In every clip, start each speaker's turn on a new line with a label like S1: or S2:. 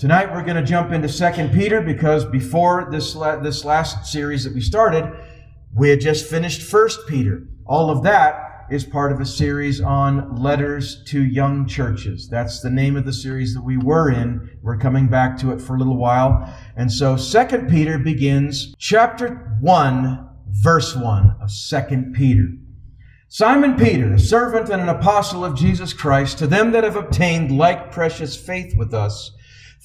S1: Tonight we're going to jump into Second Peter because before this, la- this last series that we started, we had just finished First Peter. All of that is part of a series on letters to young churches. That's the name of the series that we were in. We're coming back to it for a little while. And so Second Peter begins chapter 1, verse 1 of Second Peter. Simon Peter, a servant and an apostle of Jesus Christ, to them that have obtained like precious faith with us,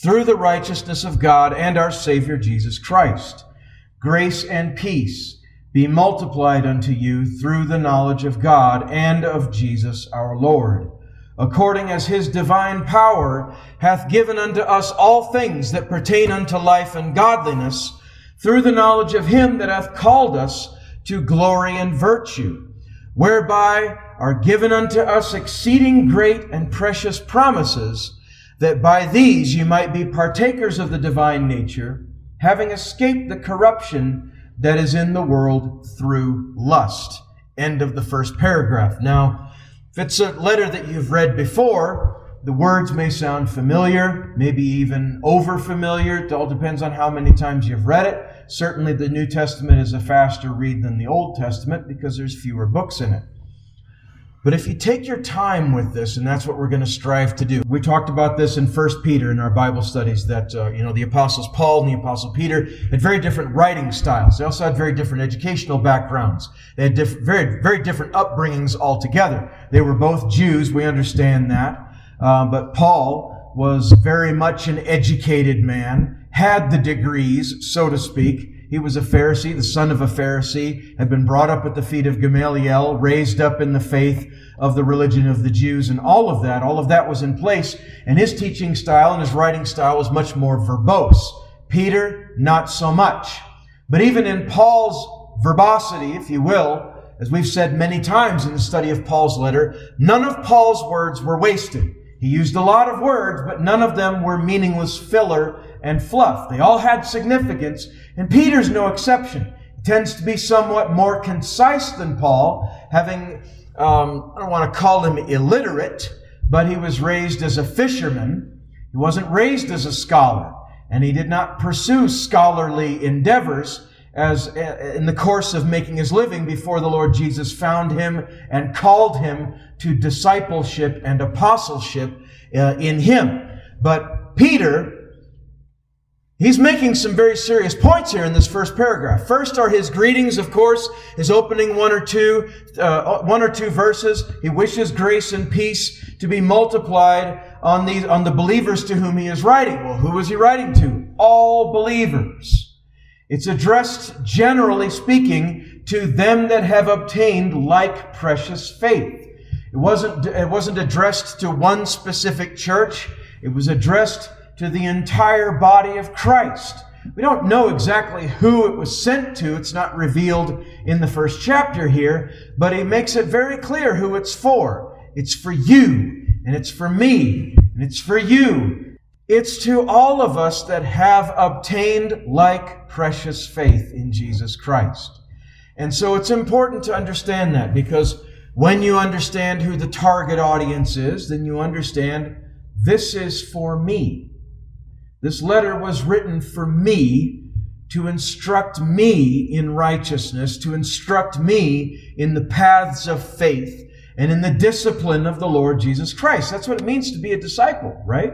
S1: through the righteousness of God and our Savior Jesus Christ. Grace and peace be multiplied unto you through the knowledge of God and of Jesus our Lord, according as his divine power hath given unto us all things that pertain unto life and godliness, through the knowledge of him that hath called us to glory and virtue, whereby are given unto us exceeding great and precious promises, that by these you might be partakers of the divine nature, having escaped the corruption that is in the world through lust. End of the first paragraph. Now, if it's a letter that you've read before, the words may sound familiar, maybe even over familiar. It all depends on how many times you've read it. Certainly, the New Testament is a faster read than the Old Testament because there's fewer books in it. But if you take your time with this, and that's what we're going to strive to do. We talked about this in First Peter in our Bible studies that, uh, you know, the apostles Paul and the apostle Peter had very different writing styles. They also had very different educational backgrounds. They had diff- very, very different upbringings altogether. They were both Jews. We understand that. Uh, but Paul was very much an educated man, had the degrees, so to speak. He was a Pharisee, the son of a Pharisee, had been brought up at the feet of Gamaliel, raised up in the faith of the religion of the Jews, and all of that, all of that was in place. And his teaching style and his writing style was much more verbose. Peter, not so much. But even in Paul's verbosity, if you will, as we've said many times in the study of Paul's letter, none of Paul's words were wasted. He used a lot of words, but none of them were meaningless filler and fluff. They all had significance, and Peter's no exception. He tends to be somewhat more concise than Paul, having, um, I don't want to call him illiterate, but he was raised as a fisherman. He wasn't raised as a scholar, and he did not pursue scholarly endeavors as in the course of making his living before the Lord Jesus found him and called him to discipleship and apostleship uh, in him. But Peter He's making some very serious points here in this first paragraph. First are his greetings, of course, his opening one or two, uh, one or two verses. He wishes grace and peace to be multiplied on these, on the believers to whom he is writing. Well, who is he writing to? All believers. It's addressed, generally speaking, to them that have obtained like precious faith. It wasn't, it wasn't addressed to one specific church. It was addressed to the entire body of Christ. We don't know exactly who it was sent to. It's not revealed in the first chapter here, but he makes it very clear who it's for. It's for you, and it's for me, and it's for you. It's to all of us that have obtained like precious faith in Jesus Christ. And so it's important to understand that because when you understand who the target audience is, then you understand this is for me. This letter was written for me to instruct me in righteousness, to instruct me in the paths of faith and in the discipline of the Lord Jesus Christ. That's what it means to be a disciple, right?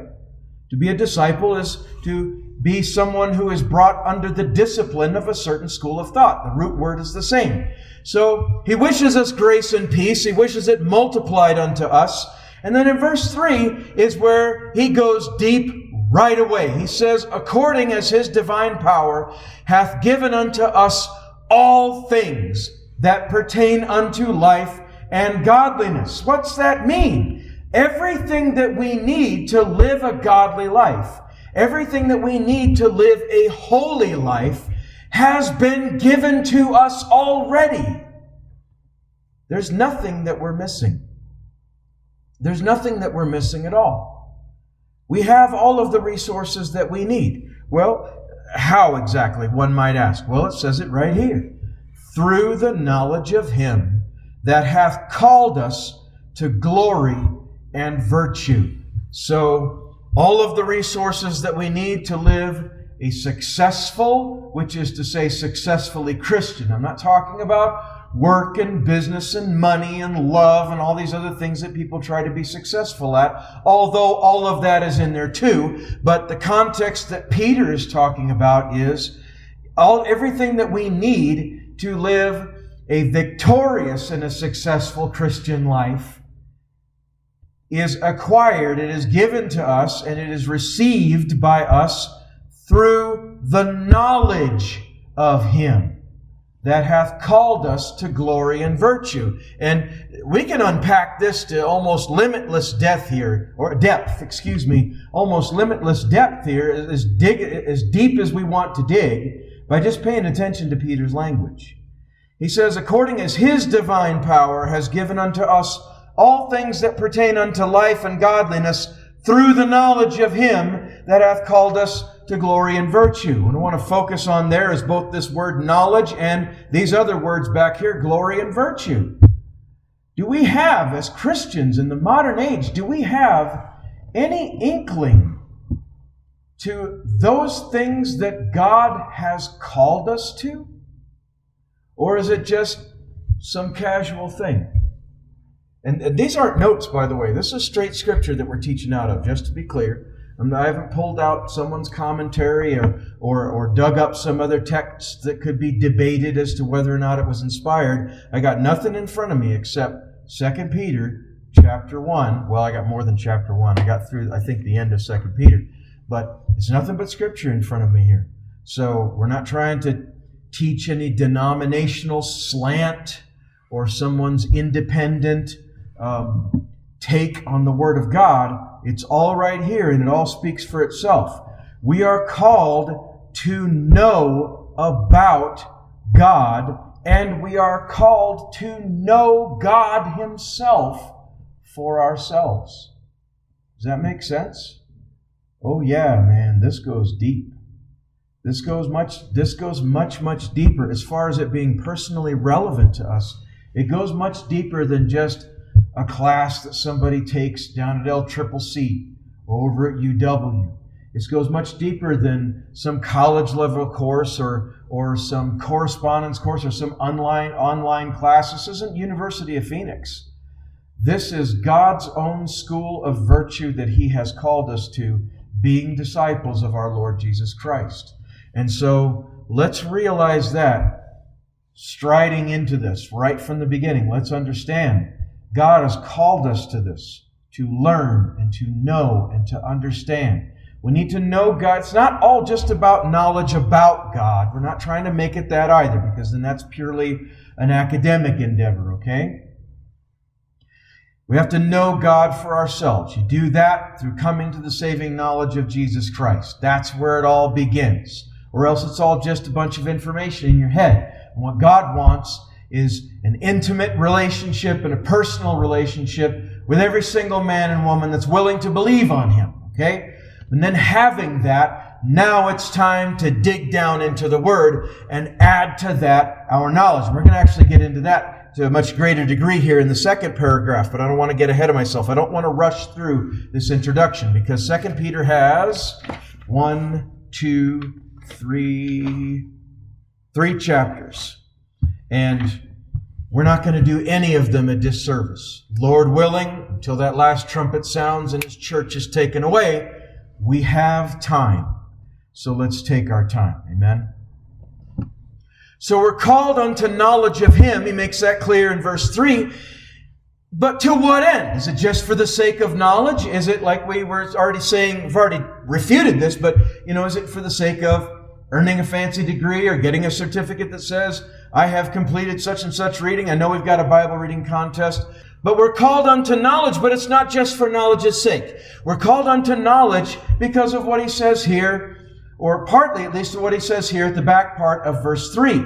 S1: To be a disciple is to be someone who is brought under the discipline of a certain school of thought. The root word is the same. So he wishes us grace and peace. He wishes it multiplied unto us. And then in verse 3 is where he goes deep right away. He says, according as his divine power hath given unto us all things that pertain unto life and godliness. What's that mean? Everything that we need to live a godly life, everything that we need to live a holy life has been given to us already. There's nothing that we're missing. There's nothing that we're missing at all. We have all of the resources that we need. Well, how exactly, one might ask? Well, it says it right here. Through the knowledge of Him that hath called us to glory and virtue. So, all of the resources that we need to live a successful, which is to say successfully Christian. I'm not talking about work and business and money and love and all these other things that people try to be successful at, although all of that is in there too. But the context that Peter is talking about is all, everything that we need to live a victorious and a successful Christian life is acquired, it is given to us, and it is received by us through the knowledge of Him that hath called us to glory and virtue. And we can unpack this to almost limitless depth here, or depth, excuse me, almost limitless depth here, as, dig, as deep as we want to dig, by just paying attention to Peter's language. He says, according as his divine power has given unto us all things that pertain unto life and godliness through the knowledge of him that hath called us to glory and virtue. What I want to focus on there is both this word knowledge and these other words back here, glory and virtue. Do we have, as Christians in the modern age, do we have any inkling to those things that God has called us to? Or is it just some casual thing? And these aren't notes, by the way. This is straight scripture that we're teaching out of, just to be clear. Um, I haven't pulled out someone's commentary or, or, or dug up some other text that could be debated as to whether or not it was inspired. I got nothing in front of me except 2 Peter chapter 1. Well, I got more than chapter 1. I got through, I think, the end of 2 Peter. But it's nothing but scripture in front of me here. So we're not trying to teach any denominational slant or someone's independent um, take on the Word of God it's all right here and it all speaks for itself. We are called to know about God and we are called to know God Himself for ourselves. Does that make sense? Oh yeah, man, this goes deep. This goes much this goes much much deeper as far as it being personally relevant to us. It goes much deeper than just a class that somebody takes down at L Triple C over at UW. This goes much deeper than some college level course or, or some correspondence course or some online, online class. This isn't University of Phoenix. This is God's own school of virtue that He has called us to, being disciples of our Lord Jesus Christ. And so let's realize that striding into this right from the beginning. Let's understand God has called us to this, to learn and to know and to understand. We need to know God. It's not all just about knowledge about God. We're not trying to make it that either, because then that's purely an academic endeavor, okay? We have to know God for ourselves. You do that through coming to the saving knowledge of Jesus Christ. That's where it all begins. Or else it's all just a bunch of information in your head. And what God wants is an intimate relationship and a personal relationship with every single man and woman that's willing to believe on Him. Okay? And then having that, now it's time to dig down into the Word and add to that our knowledge. We're going to actually get into that to a much greater degree here in the second paragraph, but I don't want to get ahead of myself. I don't want to rush through this introduction because Second Peter has one, two, three, three chapters. And we're not going to do any of them a disservice. Lord willing, until that last trumpet sounds and his church is taken away, we have time. So let's take our time. Amen. So we're called unto knowledge of him. He makes that clear in verse 3. But to what end? Is it just for the sake of knowledge? Is it like we were already saying, we've already refuted this, but, you know, is it for the sake of earning a fancy degree or getting a certificate that says, I have completed such and such reading. I know we've got a Bible reading contest, but we're called unto knowledge, but it's not just for knowledge's sake. We're called unto knowledge because of what he says here. or partly at least, what he says here at the back part of verse 3.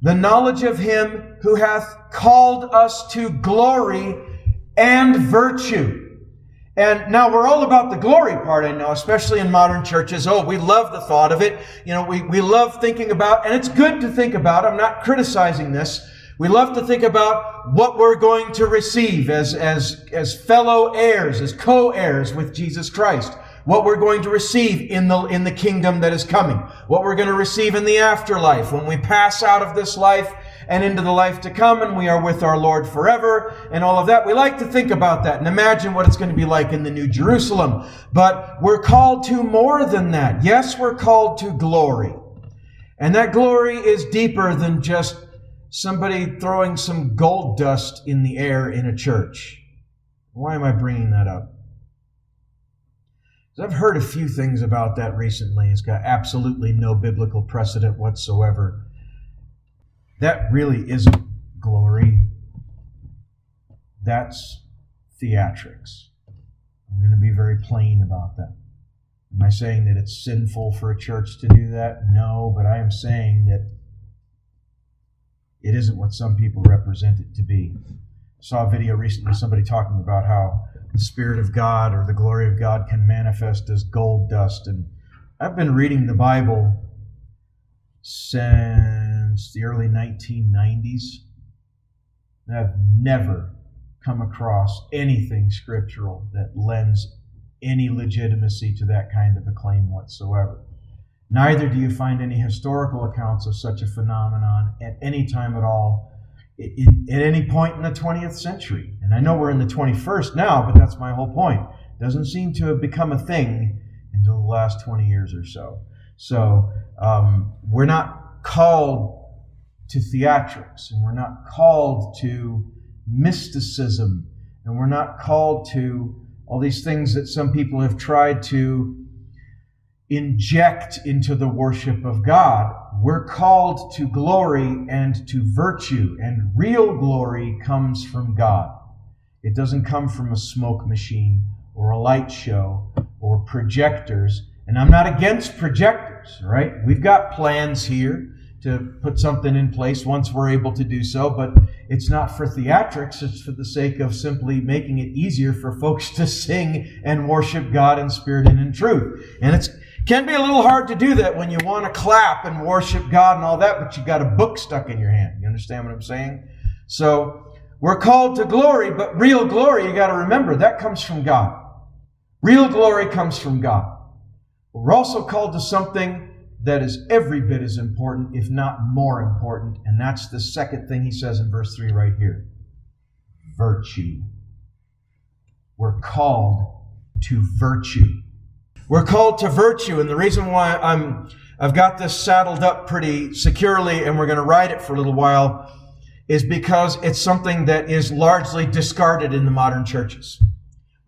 S1: The knowledge of him who hath called us to glory and virtue. And now we're all about the glory part, I know, especially in modern churches. Oh, we love the thought of it. You know, we, we love thinking about, and it's good to think about. I'm not criticizing this. We love to think about what we're going to receive as, as, as fellow heirs, as co-heirs with Jesus Christ. What we're going to receive in the, in the kingdom that is coming. What we're going to receive in the afterlife when we pass out of this life and into the life to come and we are with our Lord forever and all of that. We like to think about that and imagine what it's going to be like in the New Jerusalem. But we're called to more than that. Yes, we're called to glory. And that glory is deeper than just somebody throwing some gold dust in the air in a church. Why am I bringing that up? I've heard a few things about that recently. It's got absolutely no biblical precedent whatsoever. That really isn't glory. That's theatrics. I'm going to be very plain about that. Am I saying that it's sinful for a church to do that? No, but I am saying that it isn't what some people represent it to be. I saw a video recently, somebody talking about how the Spirit of God or the glory of God can manifest as gold dust. And I've been reading the Bible since the early 1990s. And I've never come across anything scriptural that lends any legitimacy to that kind of a claim whatsoever. Neither do you find any historical accounts of such a phenomenon at any time at all, at any point in the 20th century. And I know we're in the 21st now, but that's my whole point. It doesn't seem to have become a thing until the last 20 years or so. So um, we're not called to theatrics, and we're not called to mysticism, and we're not called to all these things that some people have tried to inject into the worship of God. We're called to glory and to virtue, and real glory comes from God. It doesn't come from a smoke machine or a light show or projectors. And I'm not against projectors, right? We've got plans here to put something in place once we're able to do so, but it's not for theatrics, it's for the sake of simply making it easier for folks to sing and worship God in spirit and in truth. And it can be a little hard to do that when you want to clap and worship God and all that, but you got a book stuck in your hand. You understand what I'm saying? So we're called to glory, but real glory, you got to remember, that comes from God. Real glory comes from God. We're also called to something that is every bit as important, if not more important, and that's the second thing he says in verse 3 right here virtue. We're called to virtue. We're called to virtue, and the reason why I'm I've got this saddled up pretty securely and we're going to ride it for a little while is because it's something that is largely discarded in the modern churches.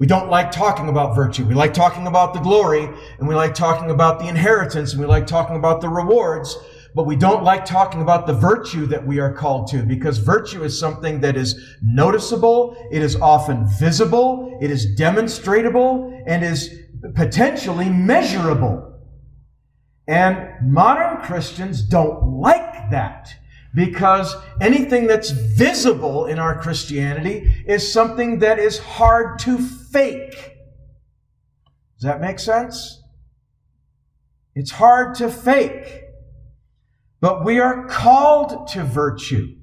S1: We don't like talking about virtue. We like talking about the glory and we like talking about the inheritance and we like talking about the rewards, but we don't like talking about the virtue that we are called to because virtue is something that is noticeable. It is often visible. It is demonstrable and is potentially measurable. And modern Christians don't like that because anything that's visible in our Christianity is something that is hard to fake. Does that make sense? It's hard to fake. But we are called to virtue.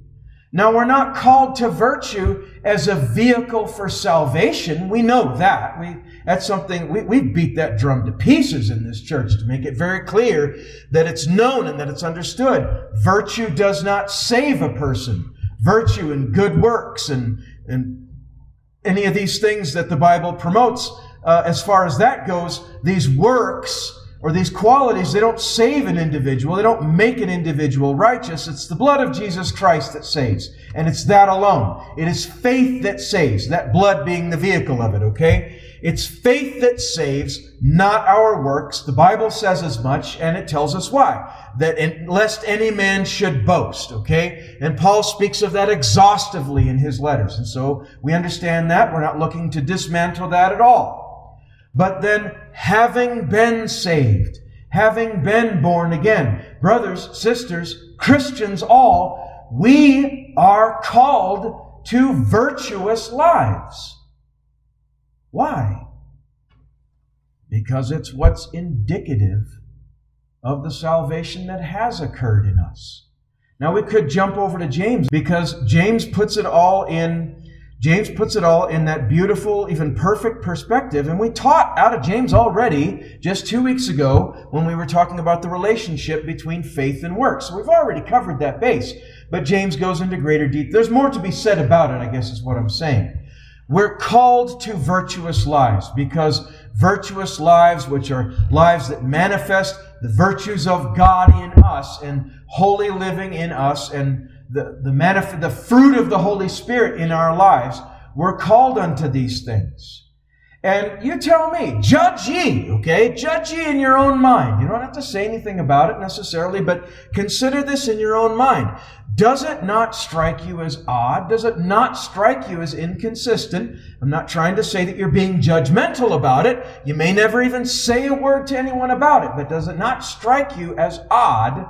S1: Now, we're not called to virtue as a vehicle for salvation. We know that. We, that's something, we, we beat that drum to pieces in this church to make it very clear that it's known and that it's understood. Virtue does not save a person. Virtue and good works and, and any of these things that the Bible promotes, uh, as far as that goes, these works or these qualities, they don't save an individual. They don't make an individual righteous. It's the blood of Jesus Christ that saves. And it's that alone. It is faith that saves, that blood being the vehicle of it, okay? It's faith that saves, not our works. The Bible says as much, and it tells us why. That in, lest any man should boast, okay? And Paul speaks of that exhaustively in his letters. And so we understand that. We're not looking to dismantle that at all. But then, having been saved, having been born again. Brothers, sisters, Christians all, we are called to virtuous lives. Why? Because it's what's indicative of the salvation that has occurred in us. Now we could jump over to James because James puts it all in James puts it all in that beautiful, even perfect perspective. And we taught out of James already just two weeks ago when we were talking about the relationship between faith and works. So we've already covered that base. But James goes into greater detail. There's more to be said about it, I guess is what I'm saying. We're called to virtuous lives because virtuous lives, which are lives that manifest the virtues of God in us and holy living in us and the, the, manif- the fruit of the Holy Spirit in our lives, we're called unto these things. And you tell me, judge ye, okay? Judge ye in your own mind. You don't have to say anything about it necessarily, but consider this in your own mind. Does it not strike you as odd? Does it not strike you as inconsistent? I'm not trying to say that you're being judgmental about it. You may never even say a word to anyone about it, but does it not strike you as odd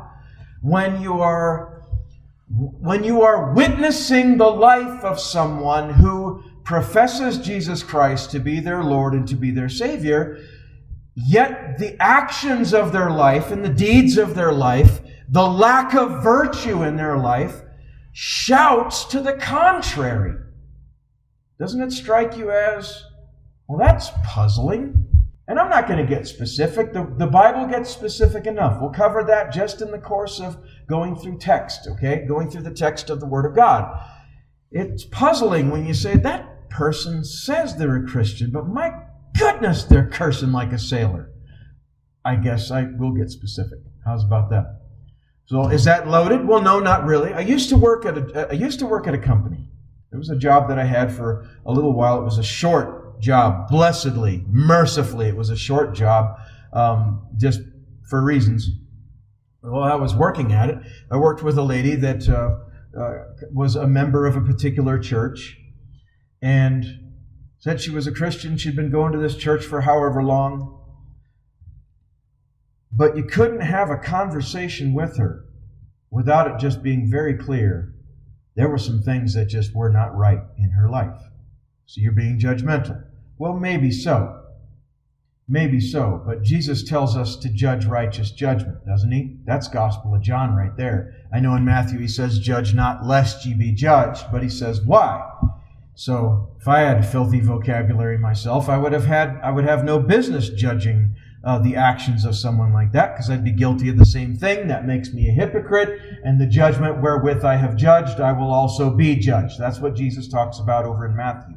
S1: when you are when you are witnessing the life of someone who professes Jesus Christ to be their Lord and to be their Savior, yet the actions of their life and the deeds of their life the lack of virtue in their life shouts to the contrary. Doesn't it strike you as, well, that's puzzling? And I'm not going to get specific. The, the Bible gets specific enough. We'll cover that just in the course of going through text, okay? Going through the text of the Word of God. It's puzzling when you say that person says they're a Christian, but my goodness, they're cursing like a sailor. I guess I will get specific. How's about that? So is that loaded? Well, no, not really. I used to work at a I used to work at a company. It was a job that I had for a little while. It was a short job. Blessedly, mercifully, it was a short job, um, just for reasons. While I was working at it, I worked with a lady that uh, uh, was a member of a particular church, and said she was a Christian. She'd been going to this church for however long. But you couldn't have a conversation with her without it just being very clear there were some things that just were not right in her life. So you're being judgmental. Well, maybe so. Maybe so. But Jesus tells us to judge righteous judgment, doesn't he? That's Gospel of John right there. I know in Matthew he says, Judge not lest ye be judged, but he says, Why? So if I had filthy vocabulary myself, I would have had I would have no business judging uh, the actions of someone like that because I'd be guilty of the same thing. That makes me a hypocrite. And the judgment wherewith I have judged, I will also be judged. That's what Jesus talks about over in Matthew.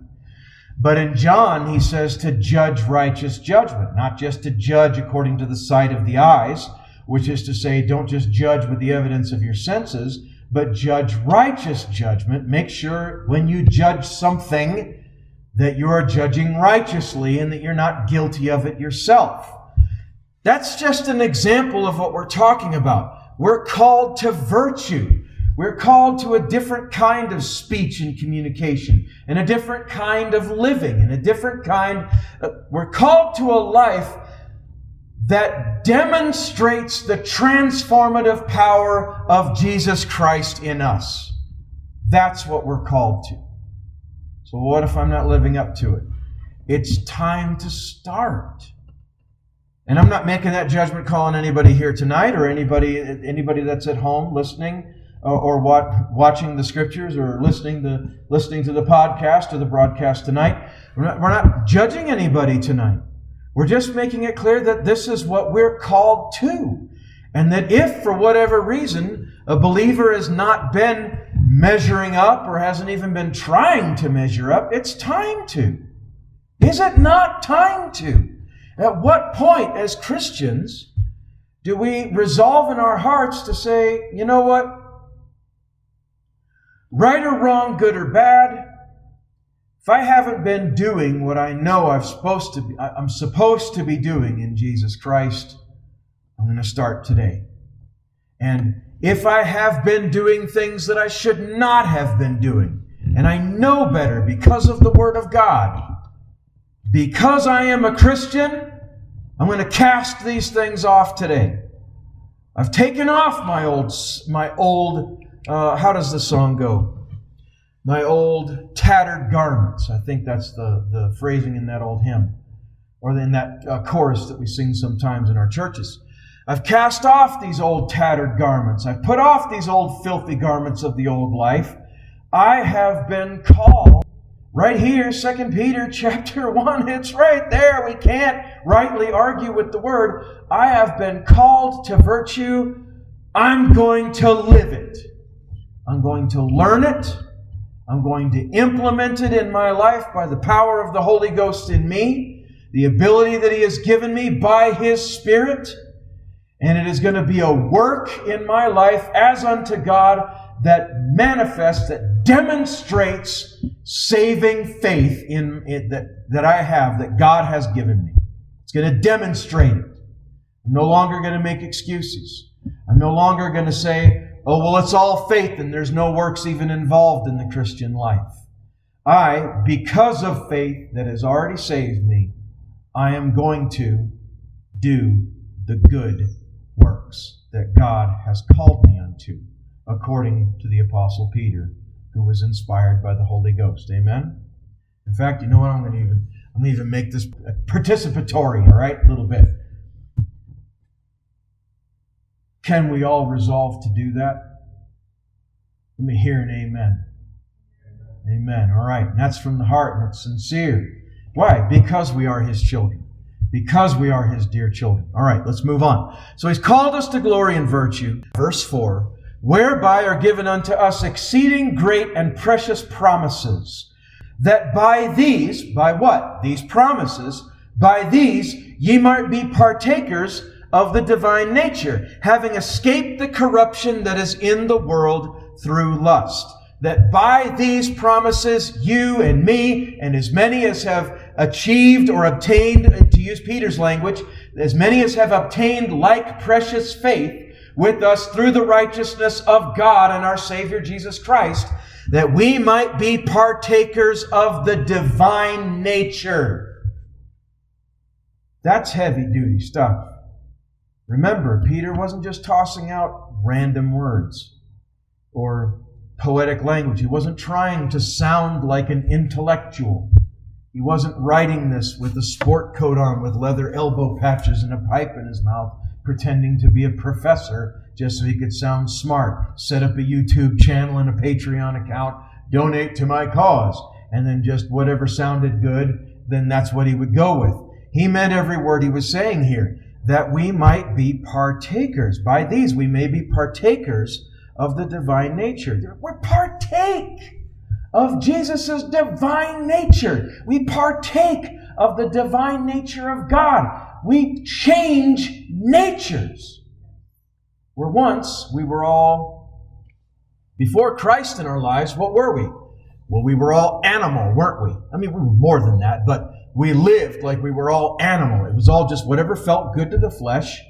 S1: But in John, he says to judge righteous judgment, not just to judge according to the sight of the eyes, which is to say, don't just judge with the evidence of your senses, but judge righteous judgment. Make sure when you judge something that you are judging righteously and that you're not guilty of it yourself. That's just an example of what we're talking about. We're called to virtue. We're called to a different kind of speech and communication, and a different kind of living, and a different kind. Of, we're called to a life that demonstrates the transformative power of Jesus Christ in us. That's what we're called to. So, what if I'm not living up to it? It's time to start. And I'm not making that judgment call on anybody here tonight or anybody anybody that's at home listening or, or what, watching the scriptures or listening to listening to the podcast or the broadcast tonight. We're not, we're not judging anybody tonight. We're just making it clear that this is what we're called to. And that if, for whatever reason, a believer has not been measuring up or hasn't even been trying to measure up, it's time to. Is it not time to? At what point, as Christians, do we resolve in our hearts to say, you know what? Right or wrong, good or bad, if I haven't been doing what I know I'm supposed to be, I'm supposed to be doing in Jesus Christ, I'm going to start today. And if I have been doing things that I should not have been doing, and I know better because of the Word of God, because I am a Christian, I'm going to cast these things off today. I've taken off my old, my old, uh, how does the song go? My old tattered garments. I think that's the, the phrasing in that old hymn, or in that uh, chorus that we sing sometimes in our churches. I've cast off these old tattered garments. I've put off these old filthy garments of the old life. I have been called right here, Second Peter chapter 1. It's right there. We can't rightly argue with the word. I have been called to virtue. I'm going to live it. I'm going to learn it. I'm going to implement it in my life by the power of the Holy Ghost in me, the ability that He has given me by His Spirit. And it is going to be a work in my life as unto God that manifests, that demonstrates saving faith in it that, that I have, that God has given me. It's going to demonstrate it. I'm no longer going to make excuses. I'm no longer going to say, oh, well, it's all faith and there's no works even involved in the Christian life. I, because of faith that has already saved me, I am going to do the good works that God has called me unto, according to the Apostle Peter, who was inspired by the Holy Ghost. Amen? In fact, you know what? I'm going to even, I'm going to even make this participatory, all right? A little bit. Can we all resolve to do that? Let me hear an amen. Amen. All right. And that's from the heart and it's sincere. Why? Because we are His children because we are his dear children. All right, let's move on. So he's called us to glory and virtue. Verse 4 Whereby are given unto us exceeding great and precious promises, that by these, by what? These promises, by these ye might be partakers of the divine nature, having escaped the corruption that is in the world through lust. That by these promises, you and me, and as many as have achieved or obtained, to use Peter's language, as many as have obtained like precious faith with us through the righteousness of God and our Savior Jesus Christ, that we might be partakers of the divine nature. That's heavy duty stuff. Remember, Peter wasn't just tossing out random words or poetic language. He wasn't trying to sound like an intellectual. He wasn't writing this with a sport coat on with leather elbow patches and a pipe in his mouth, pretending to be a professor just so he could sound smart, set up a YouTube channel and a Patreon account, donate to my cause, and then just whatever sounded good, then that's what he would go with. He meant every word he was saying here, that we might be partakers. By these, we may be partakers of the divine nature. We're partake of Jesus' divine nature. We partake of the divine nature of God. We change natures. Where once we were all, before Christ in our lives, what were we? Well, we were all animal, weren't we? I mean, we were more than that, but we lived like we were all animal. It was all just whatever felt good to the flesh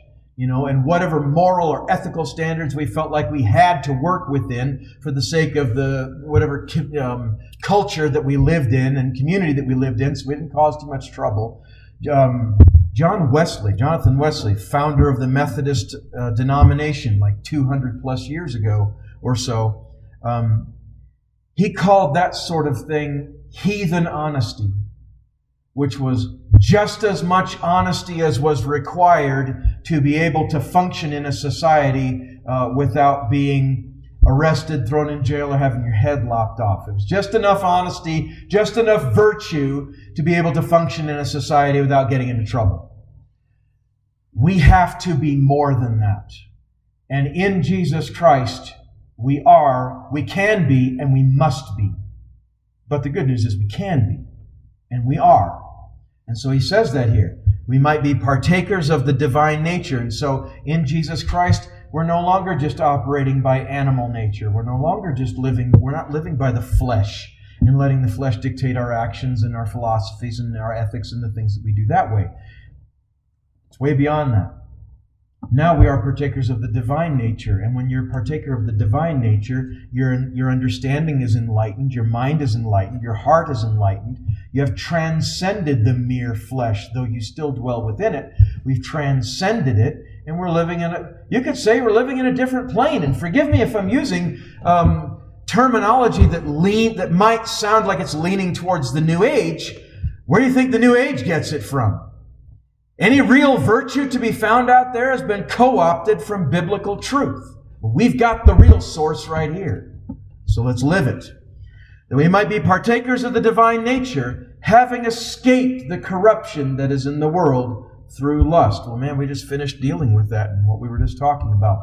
S1: you know, and whatever moral or ethical standards we felt like we had to work within for the sake of the whatever um, culture that we lived in and community that we lived in, so we didn't cause too much trouble. Um, John Wesley, Jonathan Wesley, founder of the Methodist uh, denomination, like 200 plus years ago or so, um, he called that sort of thing heathen honesty which was just as much honesty as was required to be able to function in a society uh, without being arrested, thrown in jail, or having your head lopped off. It was just enough honesty, just enough virtue to be able to function in a society without getting into trouble. We have to be more than that. And in Jesus Christ, we are, we can be, and we must be. But the good news is we can be and we are. And so he says that here. We might be partakers of the divine nature. And so in Jesus Christ, we're no longer just operating by animal nature. We're no longer just living, we're not living by the flesh and letting the flesh dictate our actions and our philosophies and our ethics and the things that we do that way. It's way beyond that. Now we are partakers of the divine nature. And when you're partaker of the divine nature, your, your understanding is enlightened, your mind is enlightened, your heart is enlightened. You have transcended the mere flesh, though you still dwell within it. We've transcended it, and we're living in a, you could say we're living in a different plane. And forgive me if I'm using um, terminology that lean, that might sound like it's leaning towards the New Age. Where do you think the New Age gets it from? Any real virtue to be found out there has been co-opted from biblical truth. We've got the real source right here. So let's live it. That we might be partakers of the divine nature, having escaped the corruption that is in the world through lust. Well, man, we just finished dealing with that and what we were just talking about.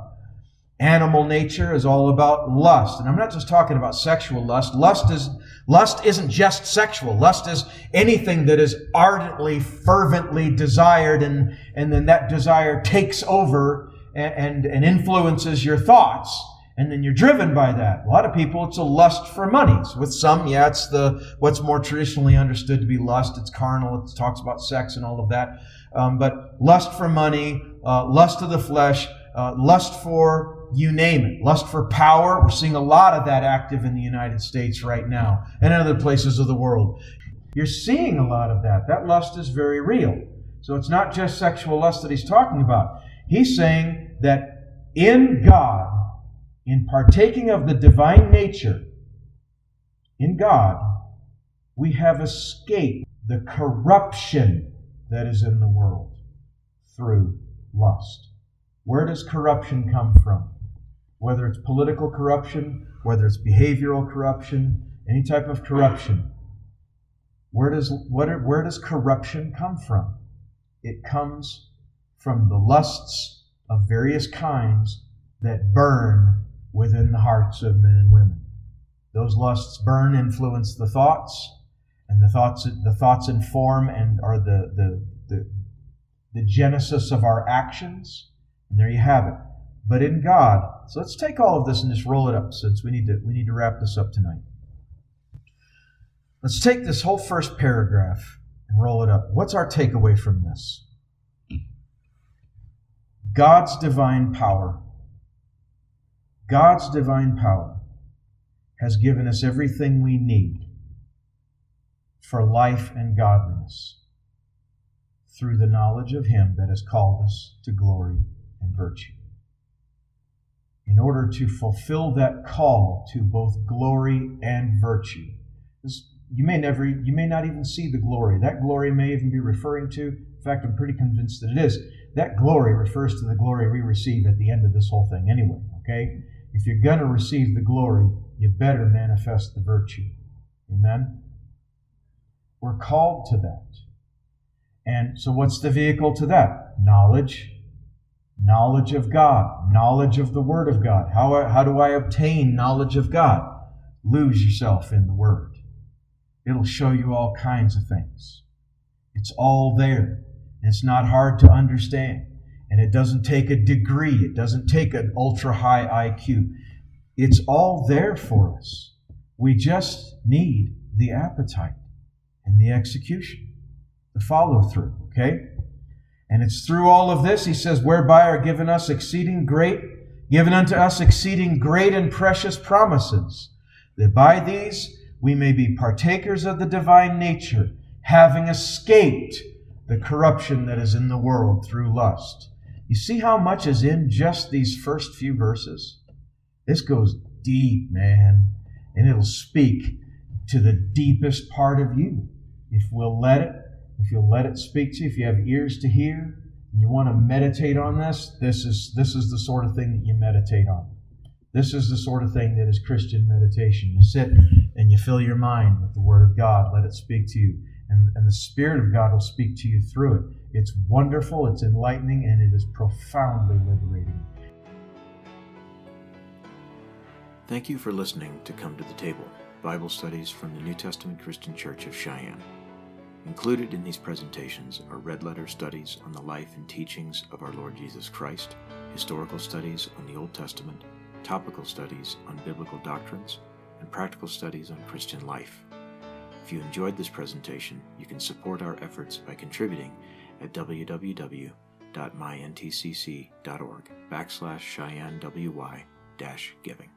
S1: Animal nature is all about lust. And I'm not just talking about sexual lust. Lust is Lust isn't just sexual. Lust is anything that is ardently, fervently desired, and, and then that desire takes over and, and, and influences your thoughts. And then you're driven by that. A lot of people, it's a lust for money. With some, yeah, it's the what's more traditionally understood to be lust. It's carnal. It talks about sex and all of that. Um, but lust for money, uh, lust of the flesh, uh, lust for you name it. Lust for power. We're seeing a lot of that active in the United States right now and in other places of the world. You're seeing a lot of that. That lust is very real. So it's not just sexual lust that he's talking about. He's saying that in God, in partaking of the divine nature, in God, we have escaped the corruption that is in the world through lust. Where does corruption come from? Whether it's political corruption, whether it's behavioral corruption, any type of corruption. Where does, what, where does corruption come from? It comes from the lusts of various kinds that burn within the hearts of men and women. Those lusts burn, influence the thoughts, and the thoughts, the thoughts inform and are the, the, the, the genesis of our actions. And there you have it but in God. So let's take all of this and just roll it up since we need to we need to wrap this up tonight. Let's take this whole first paragraph and roll it up. What's our takeaway from this? God's divine power. God's divine power has given us everything we need for life and godliness through the knowledge of Him that has called us to glory and virtue in order to fulfill that call to both glory and virtue. You may never, you may not even see the glory. That glory may even be referring to, in fact, I'm pretty convinced that it is. That glory refers to the glory we receive at the end of this whole thing anyway, okay? If you're going to receive the glory, you better manifest the virtue. Amen? We're called to that. And so, what's the vehicle to that? Knowledge, knowledge of God, knowledge of the Word of God. How, how do I obtain knowledge of God? Lose yourself in the Word. It'll show you all kinds of things. It's all there. It's not hard to understand. And it doesn't take a degree, it doesn't take an ultra high IQ. It's all there for us. We just need the appetite and the execution, the follow through, okay? And it's through all of this, he says, whereby are given us exceeding great, given unto us exceeding great and precious promises, that by these we may be partakers of the divine nature, having escaped the corruption that is in the world through lust. You see how much is in just these first few verses? This goes deep, man, and it'll speak to the deepest part of you if we'll let it if you'll let it speak to you, if you have ears to hear, and you want to meditate on this, this is this is the sort of thing that you meditate on. This is the sort of thing that is Christian meditation. You sit and you fill your mind with the Word of God, let it speak to you, and, and the Spirit of God will speak to you through it. It's wonderful, it's enlightening, and it is profoundly liberating.
S2: Thank you for listening to Come to the Table Bible Studies from the New Testament Christian Church of Cheyenne. Included in these presentations are red letter studies on the life and teachings of our Lord Jesus Christ, historical studies on the Old Testament, topical studies on biblical doctrines, and practical studies on Christian life. If you enjoyed this presentation, you can support our efforts by contributing at www.myntcc.org backslash CheyenneWY dash giving.